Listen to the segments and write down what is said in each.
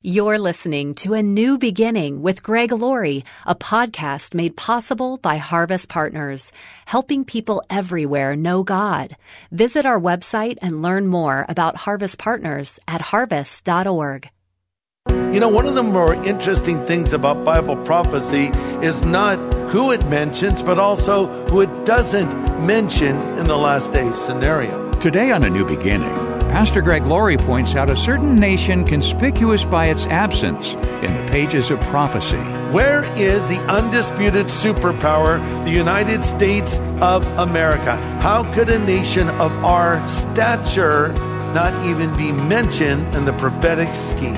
You're listening to A New Beginning with Greg Laurie, a podcast made possible by Harvest Partners, helping people everywhere know God. Visit our website and learn more about Harvest Partners at harvest.org. You know, one of the more interesting things about Bible prophecy is not who it mentions, but also who it doesn't mention in the last days scenario. Today on A New Beginning, Pastor Greg Laurie points out a certain nation conspicuous by its absence in the pages of prophecy. Where is the undisputed superpower, the United States of America? How could a nation of our stature not even be mentioned in the prophetic scheme?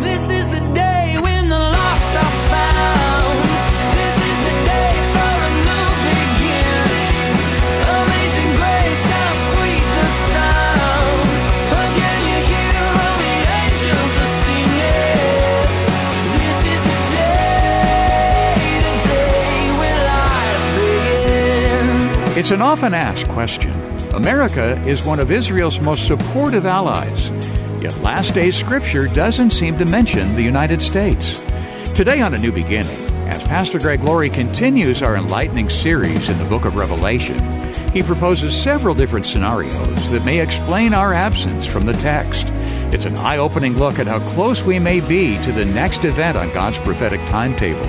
This is the day It's an often asked question. America is one of Israel's most supportive allies. Yet last day's scripture doesn't seem to mention the United States. Today on A New Beginning, as Pastor Greg Laurie continues our enlightening series in the book of Revelation, he proposes several different scenarios that may explain our absence from the text. It's an eye opening look at how close we may be to the next event on God's prophetic timetable,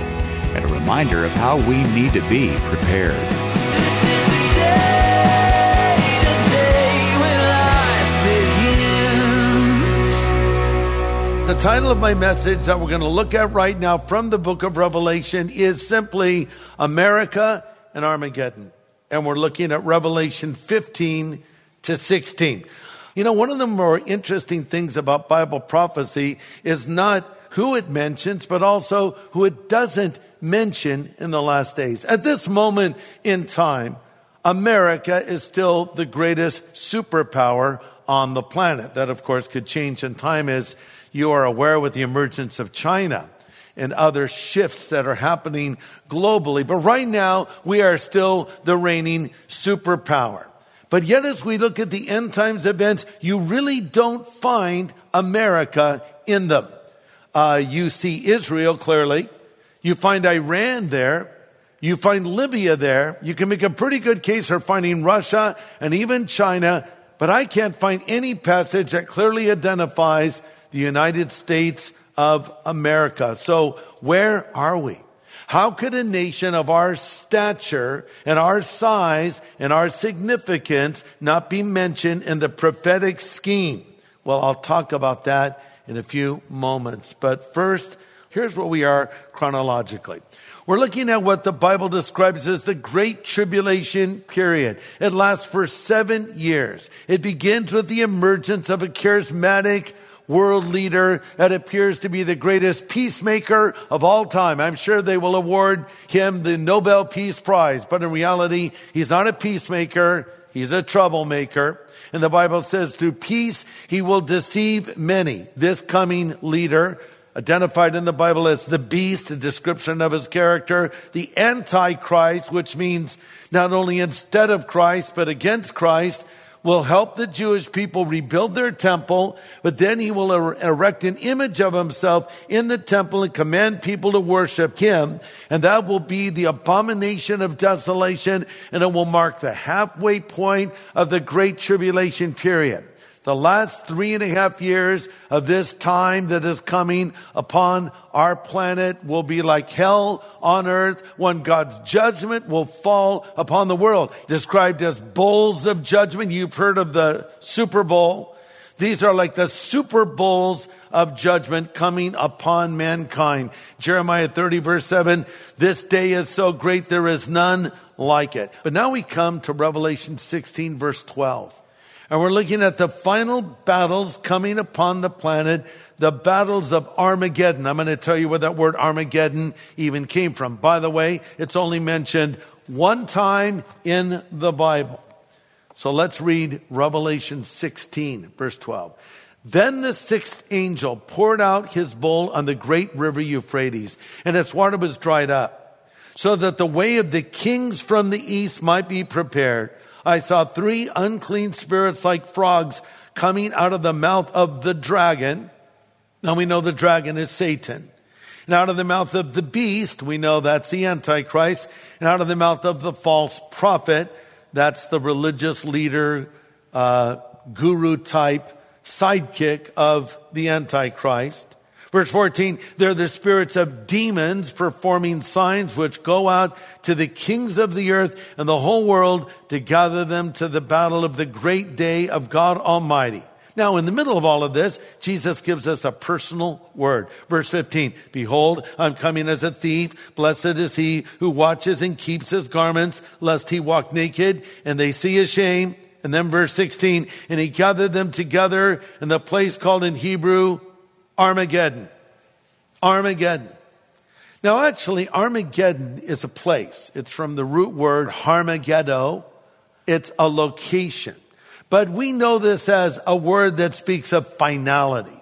and a reminder of how we need to be prepared. The title of my message that we're going to look at right now from the book of Revelation is simply America and Armageddon. And we're looking at Revelation 15 to 16. You know, one of the more interesting things about Bible prophecy is not who it mentions, but also who it doesn't mention in the last days. At this moment in time, America is still the greatest superpower on the planet. That, of course, could change in time as you are aware with the emergence of China and other shifts that are happening globally. But right now, we are still the reigning superpower. But yet, as we look at the end times events, you really don't find America in them. Uh, you see Israel clearly. You find Iran there. You find Libya there. You can make a pretty good case for finding Russia and even China, but I can't find any passage that clearly identifies the United States of America. So where are we? How could a nation of our stature and our size and our significance not be mentioned in the prophetic scheme? Well, I'll talk about that in a few moments. But first, here's where we are chronologically. We're looking at what the Bible describes as the Great Tribulation period. It lasts for seven years. It begins with the emergence of a charismatic world leader that appears to be the greatest peacemaker of all time. I'm sure they will award him the Nobel Peace Prize, but in reality, he's not a peacemaker. He's a troublemaker. And the Bible says through peace, he will deceive many. This coming leader, identified in the Bible as the beast, a description of his character, the antichrist, which means not only instead of Christ, but against Christ, will help the Jewish people rebuild their temple, but then he will er- erect an image of himself in the temple and command people to worship him. And that will be the abomination of desolation and it will mark the halfway point of the great tribulation period. The last three and a half years of this time that is coming upon our planet will be like hell on earth when God's judgment will fall upon the world. Described as bowls of judgment. You've heard of the Super Bowl. These are like the Super Bowls of judgment coming upon mankind. Jeremiah 30 verse 7, this day is so great there is none like it. But now we come to Revelation 16 verse 12. And we're looking at the final battles coming upon the planet, the battles of Armageddon. I'm going to tell you where that word Armageddon even came from. By the way, it's only mentioned one time in the Bible. So let's read Revelation 16, verse 12. Then the sixth angel poured out his bowl on the great river Euphrates, and its water was dried up, so that the way of the kings from the east might be prepared. I saw three unclean spirits like frogs coming out of the mouth of the dragon. Now we know the dragon is Satan. And out of the mouth of the beast, we know that's the Antichrist. And out of the mouth of the false prophet, that's the religious leader, uh, guru type sidekick of the Antichrist. Verse 14, they're the spirits of demons performing signs which go out to the kings of the earth and the whole world to gather them to the battle of the great day of God Almighty. Now, in the middle of all of this, Jesus gives us a personal word. Verse 15, Behold, I'm coming as a thief. Blessed is he who watches and keeps his garments, lest he walk naked and they see his shame. And then verse 16, and he gathered them together in the place called in Hebrew Armageddon. Armageddon. Now, actually, Armageddon is a place. It's from the root word Harmageddo. It's a location. But we know this as a word that speaks of finality.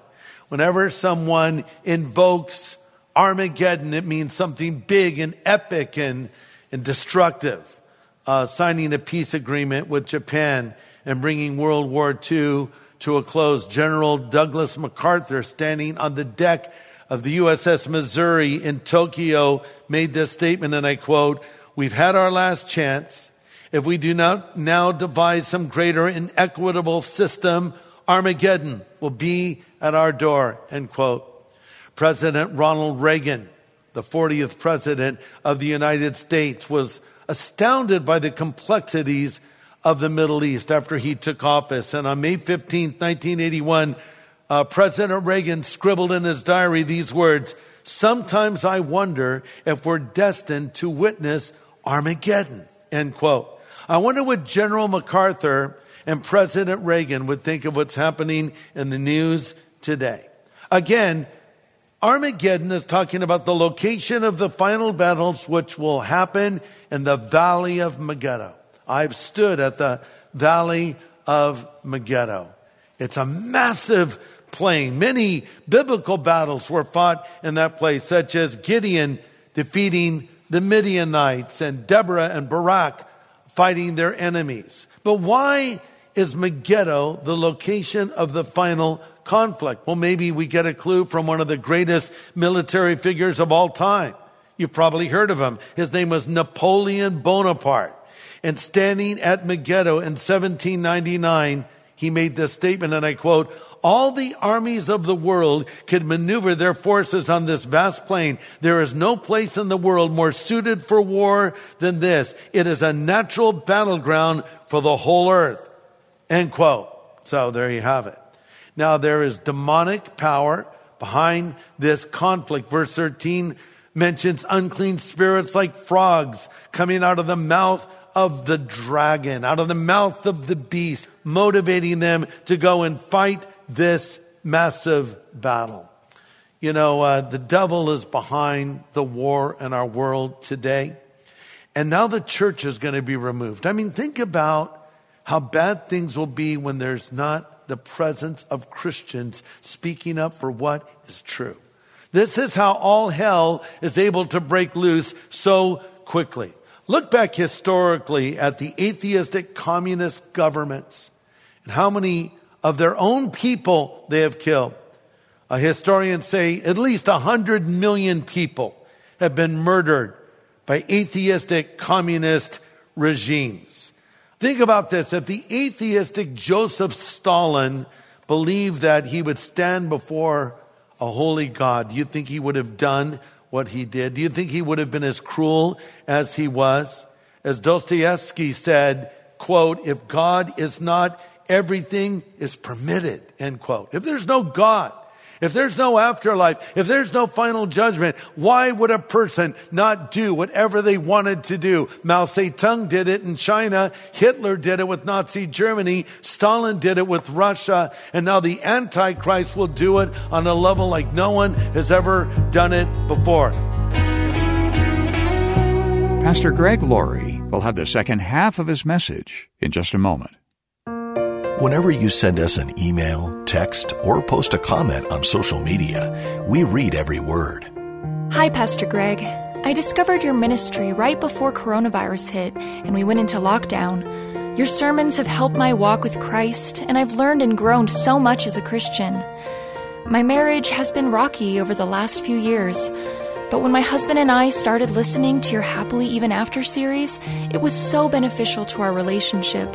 Whenever someone invokes Armageddon, it means something big and epic and, and destructive. Uh, signing a peace agreement with Japan and bringing World War II to a close. General Douglas MacArthur, standing on the deck of the USS Missouri in Tokyo, made this statement, and I quote, We've had our last chance. If we do not now devise some greater inequitable system, Armageddon will be at our door, end quote. President Ronald Reagan, the 40th president of the United States, was astounded by the complexities of the Middle East after he took office. And on May 15, 1981, uh, President Reagan scribbled in his diary these words, Sometimes I wonder if we're destined to witness Armageddon, end quote. I wonder what General MacArthur and President Reagan would think of what's happening in the news today. Again, Armageddon is talking about the location of the final battles which will happen in the valley of Megiddo. I've stood at the valley of Megiddo. It's a massive plain. Many biblical battles were fought in that place, such as Gideon defeating the Midianites and Deborah and Barak fighting their enemies. But why is Megiddo the location of the final conflict? Well, maybe we get a clue from one of the greatest military figures of all time. You've probably heard of him. His name was Napoleon Bonaparte. And standing at Megiddo in 1799, he made this statement, and I quote, all the armies of the world could maneuver their forces on this vast plain. There is no place in the world more suited for war than this. It is a natural battleground for the whole earth. End quote. So there you have it. Now there is demonic power behind this conflict. Verse 13 mentions unclean spirits like frogs coming out of the mouth of the dragon, out of the mouth of the beast, motivating them to go and fight this massive battle. You know, uh, the devil is behind the war in our world today. And now the church is going to be removed. I mean, think about how bad things will be when there's not the presence of Christians speaking up for what is true. This is how all hell is able to break loose so quickly. Look back historically at the atheistic communist governments and how many of their own people they have killed. Historians say at least 100 million people have been murdered by atheistic communist regimes. Think about this. If the atheistic Joseph Stalin believed that he would stand before a holy God, do you think he would have done what he did? Do you think he would have been as cruel as he was? As Dostoevsky said, quote, if God is not everything is permitted, end quote. If there's no God, if there's no afterlife, if there's no final judgment, why would a person not do whatever they wanted to do? Mao Zedong did it in China. Hitler did it with Nazi Germany. Stalin did it with Russia. And now the Antichrist will do it on a level like no one has ever done it before. Pastor Greg Laurie will have the second half of his message in just a moment. Whenever you send us an email, text, or post a comment on social media, we read every word. Hi, Pastor Greg. I discovered your ministry right before coronavirus hit and we went into lockdown. Your sermons have helped my walk with Christ, and I've learned and grown so much as a Christian. My marriage has been rocky over the last few years, but when my husband and I started listening to your Happily Even After series, it was so beneficial to our relationship.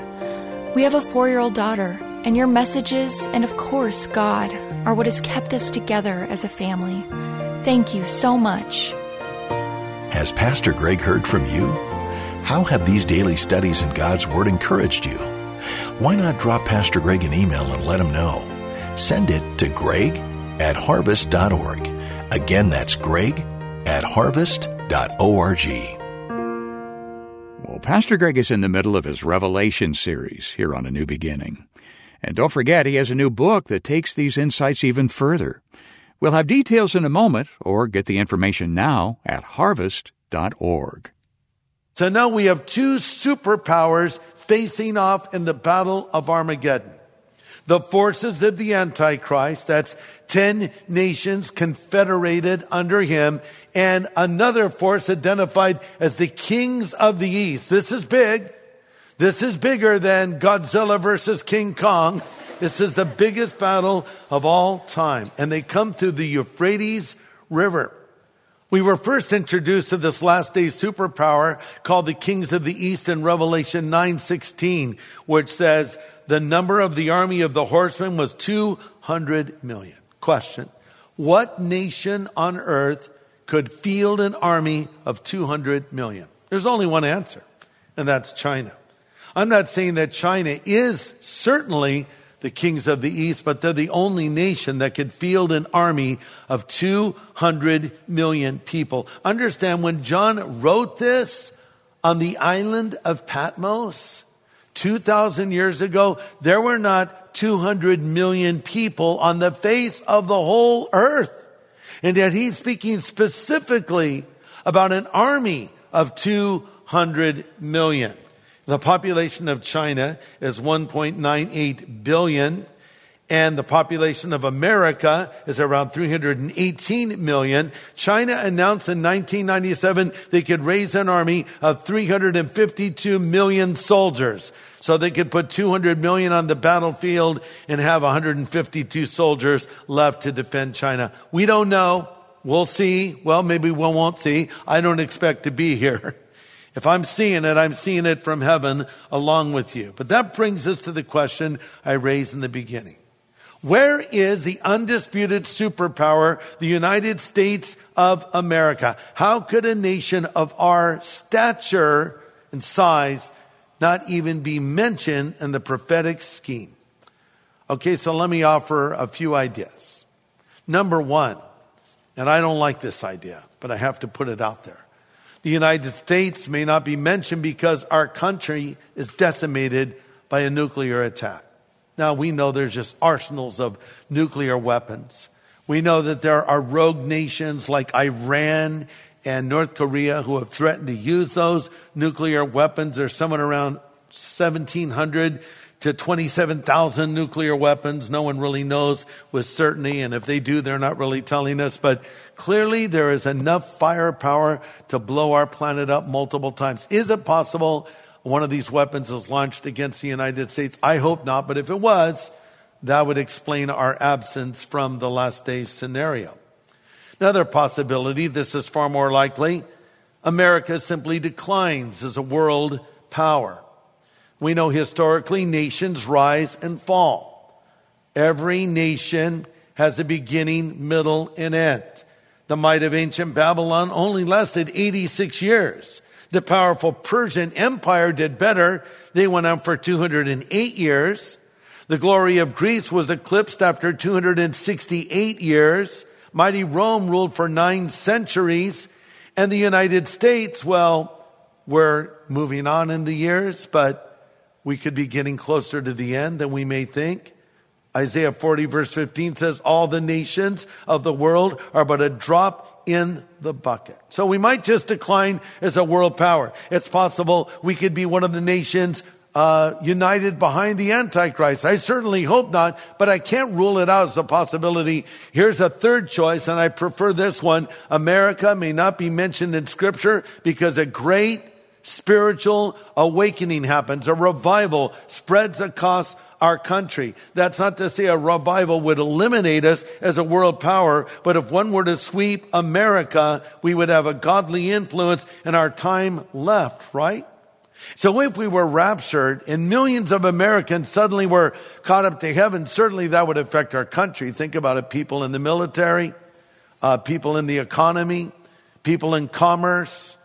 We have a four year old daughter, and your messages, and of course, God, are what has kept us together as a family. Thank you so much. Has Pastor Greg heard from you? How have these daily studies in God's Word encouraged you? Why not drop Pastor Greg an email and let him know? Send it to greg at harvest.org. Again, that's greg at harvest.org. Pastor Greg is in the middle of his Revelation series here on A New Beginning. And don't forget, he has a new book that takes these insights even further. We'll have details in a moment, or get the information now at harvest.org. So now we have two superpowers facing off in the battle of Armageddon. The forces of the Antichrist, that's 10 nations confederated under him, and another force identified as the kings of the East. This is big. This is bigger than Godzilla versus King Kong. This is the biggest battle of all time. And they come through the Euphrates River. We were first introduced to this last day superpower called the Kings of the East in Revelation 9:16, which says the number of the army of the horsemen was 200 million. Question. What nation on earth could field an army of 200 million? There's only one answer, and that's China. I'm not saying that China is certainly the kings of the east, but they're the only nation that could field an army of 200 million people. Understand when John wrote this on the island of Patmos 2,000 years ago, there were not 200 million people on the face of the whole earth. And yet he's speaking specifically about an army of 200 million. The population of China is 1.98 billion and the population of America is around 318 million. China announced in 1997 they could raise an army of 352 million soldiers. So they could put 200 million on the battlefield and have 152 soldiers left to defend China. We don't know. We'll see. Well, maybe we won't see. I don't expect to be here. If I'm seeing it, I'm seeing it from heaven along with you. But that brings us to the question I raised in the beginning. Where is the undisputed superpower, the United States of America? How could a nation of our stature and size not even be mentioned in the prophetic scheme? Okay, so let me offer a few ideas. Number one, and I don't like this idea, but I have to put it out there. The United States may not be mentioned because our country is decimated by a nuclear attack. Now we know there's just arsenals of nuclear weapons. We know that there are rogue nations like Iran and North Korea who have threatened to use those nuclear weapons. There's someone around 1700 to 27,000 nuclear weapons. No one really knows with certainty. And if they do, they're not really telling us. But clearly there is enough firepower to blow our planet up multiple times. Is it possible one of these weapons is launched against the United States? I hope not. But if it was, that would explain our absence from the last days scenario. Another possibility, this is far more likely, America simply declines as a world power. We know historically nations rise and fall. Every nation has a beginning, middle, and end. The might of ancient Babylon only lasted 86 years. The powerful Persian Empire did better. They went on for 208 years. The glory of Greece was eclipsed after 268 years. Mighty Rome ruled for nine centuries. And the United States, well, we're moving on in the years, but we could be getting closer to the end than we may think. Isaiah 40 verse 15 says, all the nations of the world are but a drop in the bucket. So we might just decline as a world power. It's possible we could be one of the nations uh, united behind the Antichrist. I certainly hope not, but I can't rule it out as a possibility. Here's a third choice, and I prefer this one. America may not be mentioned in Scripture because a great spiritual awakening happens. A revival spreads across, our country. That's not to say a revival would eliminate us as a world power, but if one were to sweep America, we would have a godly influence and our time left, right? So if we were raptured and millions of Americans suddenly were caught up to heaven, certainly that would affect our country. Think about it. People in the military, uh, people in the economy, people in commerce,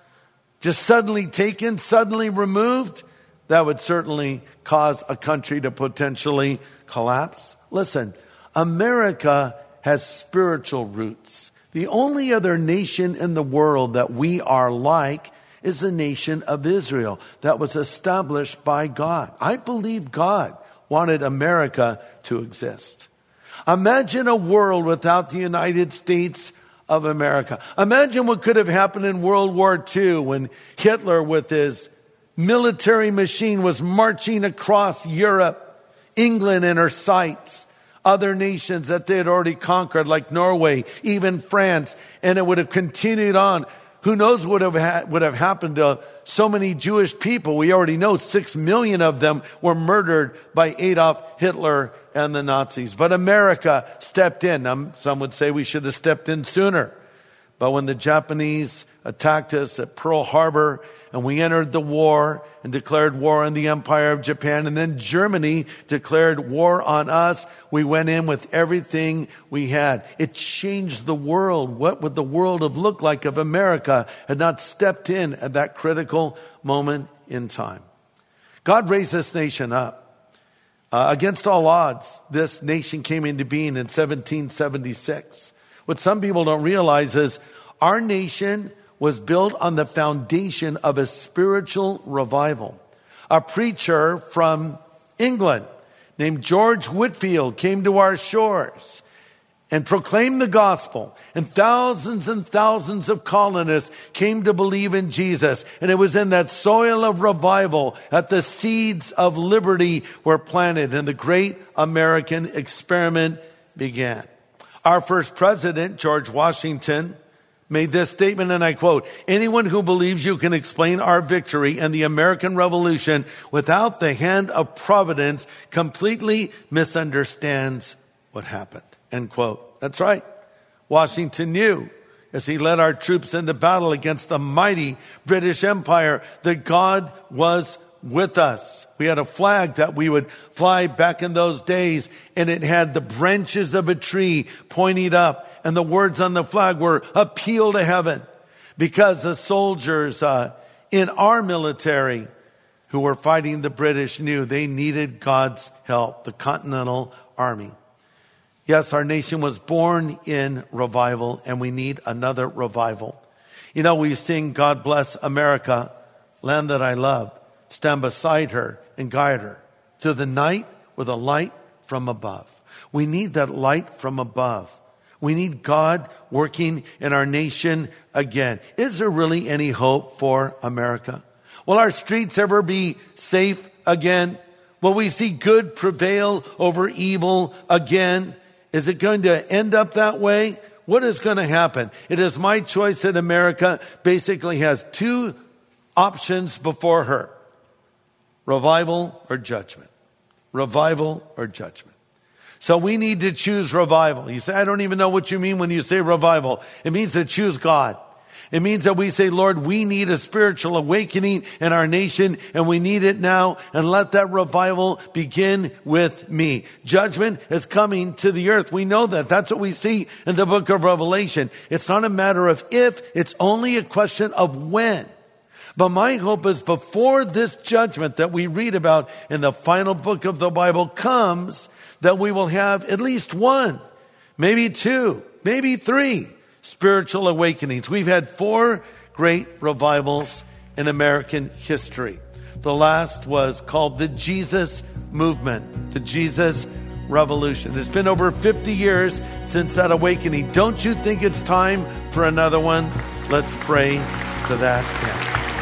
just suddenly taken, suddenly removed, that would certainly cause a country to potentially collapse. Listen, America has spiritual roots. The only other nation in the world that we are like is the nation of Israel that was established by God. I believe God wanted America to exist. Imagine a world without the United States of America. Imagine what could have happened in World War II when Hitler, with his military machine, was marching across Europe, England in her sights, other nations that they had already conquered, like Norway, even France, and it would have continued on. Who knows what have, would have happened to so many Jewish people? We already know six million of them were murdered by Adolf Hitler and the Nazis. But America stepped in. Um, some would say we should have stepped in sooner. But when the Japanese attacked us at Pearl Harbor and we entered the war and declared war on the Empire of Japan and then Germany declared war on us. We went in with everything we had. It changed the world. What would the world have looked like if America had not stepped in at that critical moment in time? God raised this nation up. Uh, against all odds, this nation came into being in 1776. What some people don't realize is our nation was built on the foundation of a spiritual revival. A preacher from England named George Whitefield came to our shores and proclaimed the gospel. And thousands and thousands of colonists came to believe in Jesus. And it was in that soil of revival that the seeds of liberty were planted and the great American experiment began. Our first president, George Washington, made this statement, and I quote, anyone who believes you can explain our victory and the American Revolution without the hand of providence completely misunderstands what happened. End quote. That's right. Washington knew as he led our troops into battle against the mighty British Empire that God was with us. We had a flag that we would fly back in those days and it had the branches of a tree pointing up and the words on the flag were appeal to heaven because the soldiers uh, in our military who were fighting the British knew they needed God's help, the Continental Army. Yes, our nation was born in revival and we need another revival. You know, we sing God bless America, land that I love, stand beside her and guide her through the night with a light from above. We need that light from above. We need God working in our nation again. Is there really any hope for America? Will our streets ever be safe again? Will we see good prevail over evil again? Is it going to end up that way? What is going to happen? It is my choice that America basically has two options before her. Revival or judgment. Revival or judgment. So we need to choose revival. You say, I don't even know what you mean when you say revival. It means to choose God. It means that we say, Lord, we need a spiritual awakening in our nation and we need it now and let that revival begin with me. Judgment is coming to the earth. We know that. That's what we see in the book of Revelation. It's not a matter of if, it's only a question of when. But my hope is before this judgment that we read about in the final book of the Bible comes, that we will have at least one, maybe two, maybe three spiritual awakenings. We've had four great revivals in American history. The last was called the Jesus Movement, the Jesus Revolution. It's been over 50 years since that awakening. Don't you think it's time for another one? Let's pray to that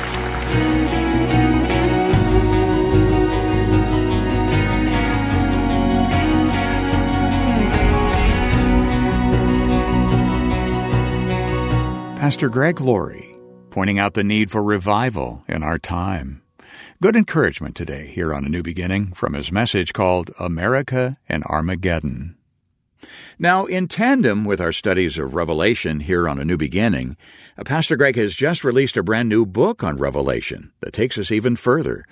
Pastor Greg Laurie, pointing out the need for revival in our time. Good encouragement today here on A New Beginning from his message called America and Armageddon. Now, in tandem with our studies of Revelation here on A New Beginning, Pastor Greg has just released a brand new book on Revelation that takes us even further.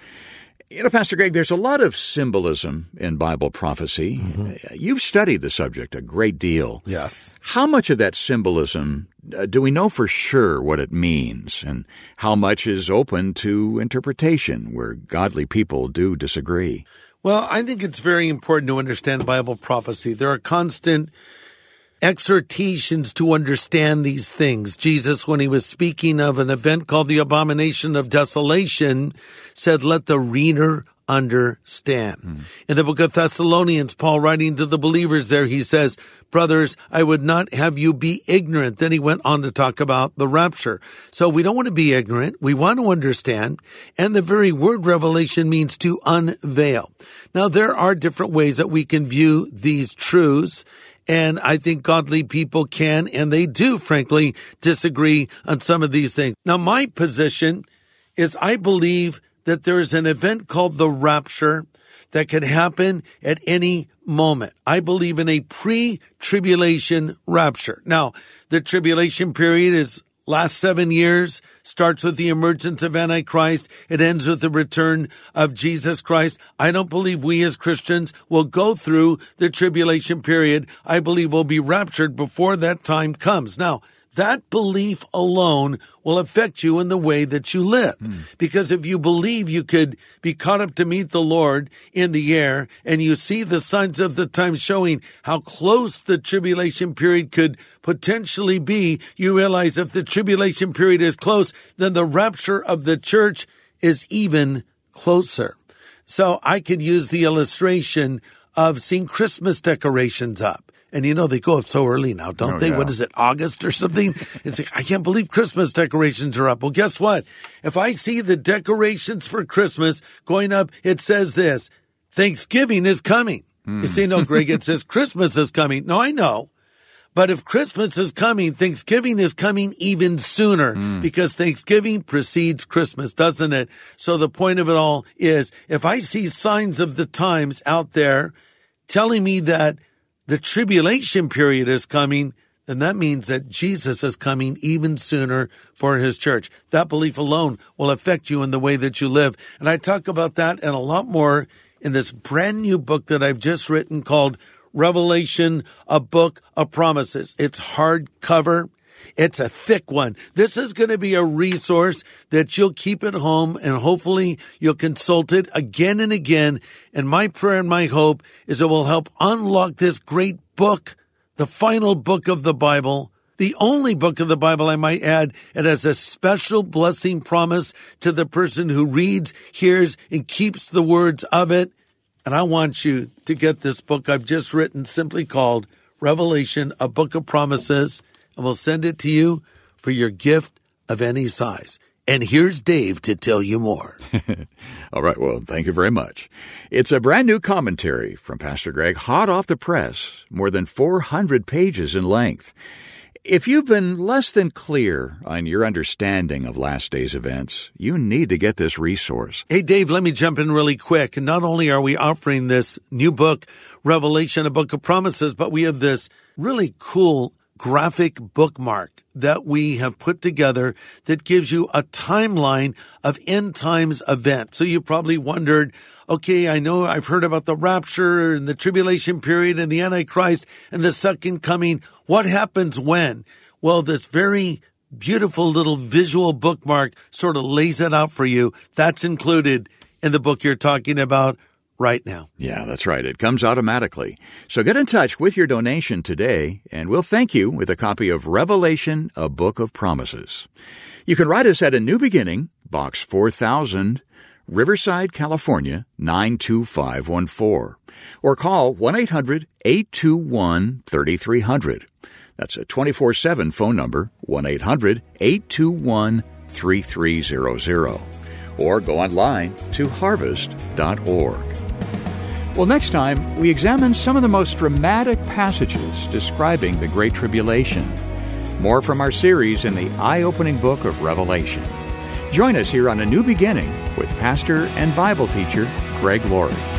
You know, Pastor Greg, there's a lot of symbolism in Bible prophecy. Uh, You've studied the subject a great deal. Yes. How much of that symbolism uh, do we know for sure what it means, and how much is open to interpretation where godly people do disagree? Well, I think it's very important to understand Bible prophecy. There are constant exhortations to understand these things. Jesus, when he was speaking of an event called the abomination of desolation, said, let the reader understand. Hmm. In the book of Thessalonians, Paul writing to the believers there, he says, brothers, I would not have you be ignorant. Then he went on to talk about the rapture. So we don't want to be ignorant. We want to understand. And the very word revelation means to unveil. Now there are different ways that we can view these truths. And I think godly people can, and they do, frankly, disagree on some of these things. Now, my position is I believe that there is an event called the rapture that can happen at any moment. I believe in a pre-tribulation rapture. Now, the tribulation period is last seven years, starts with the emergence of Antichrist. It ends with the return of Jesus Christ. I don't believe we as Christians will go through the tribulation period. I believe we'll be raptured before that time comes. Now, that belief alone will affect you in the way that you live. Hmm. Because if you believe you could be caught up to meet the Lord in the air and you see the signs of the time showing how close the tribulation period could potentially be, you realize if the tribulation period is close, then the rapture of the church is even closer. So I could use the illustration of seeing Christmas decorations up. And you know, they go up so early now, don't Oh, they? yeah. What is it, August or something? It's like, I can't believe Christmas decorations are up. Well, guess what? If I see the decorations for Christmas going up, it says this, Thanksgiving is coming. You hmm. see, no, Greg, it says Christmas is coming. No, I know. But if Christmas is coming, Thanksgiving is coming even sooner hmm. because Thanksgiving precedes Christmas, doesn't it? So the point of it all is if I see signs of the times out there telling me that the tribulation period is coming, then that means that Jesus is coming even sooner for his church. That belief alone will affect you in the way that you live. And I talk about that and a lot more in this brand new book that I've just written called Revelation, a book of promises. It's hardcover. It's a thick one. This is going to be a resource that you'll keep at home and hopefully you'll consult it again and again. And my prayer and my hope is it will help unlock this great book, the final book of the Bible, the only book of the Bible, I might add, it has a special blessing promise to the person who reads, hears, and keeps the words of it. And I want you to get this book I've just written simply called Revelation, a book of promises, and we'll send it to you for your gift of any size. And here's Dave to tell you more. All right, well, thank you very much. It's a brand new commentary from Pastor Greg, hot off the press, more than 400 pages in length. If you've been less than clear on your understanding of last day's events, you need to get this resource. Hey, Dave, let me jump in really quick. And not only are we offering this new book, Revelation, a book of promises, but we have this really cool graphic bookmark that we have put together that gives you a timeline of end times events. So you probably wondered, okay, I know I've heard about the rapture and the tribulation period and the Antichrist and the second coming. What happens when? Well, this very beautiful little visual bookmark sort of lays it out for you. That's included in the book you're talking about right now. Yeah, that's right. It comes automatically. So get in touch with your donation today, and we'll thank you with a copy of Revelation, a Book of Promises. You can write us at A New Beginning, Box 4000, Riverside, California, 92514, or call 1 800 821 3300. That's a 24 7 phone number, 1 800 821 3300. Or go online to harvest.org. Well, next time, we examine some of the most dramatic passages describing the Great Tribulation. More from our series in the eye opening book of Revelation. Join us here on A New Beginning, with pastor and Bible teacher Greg Laurie.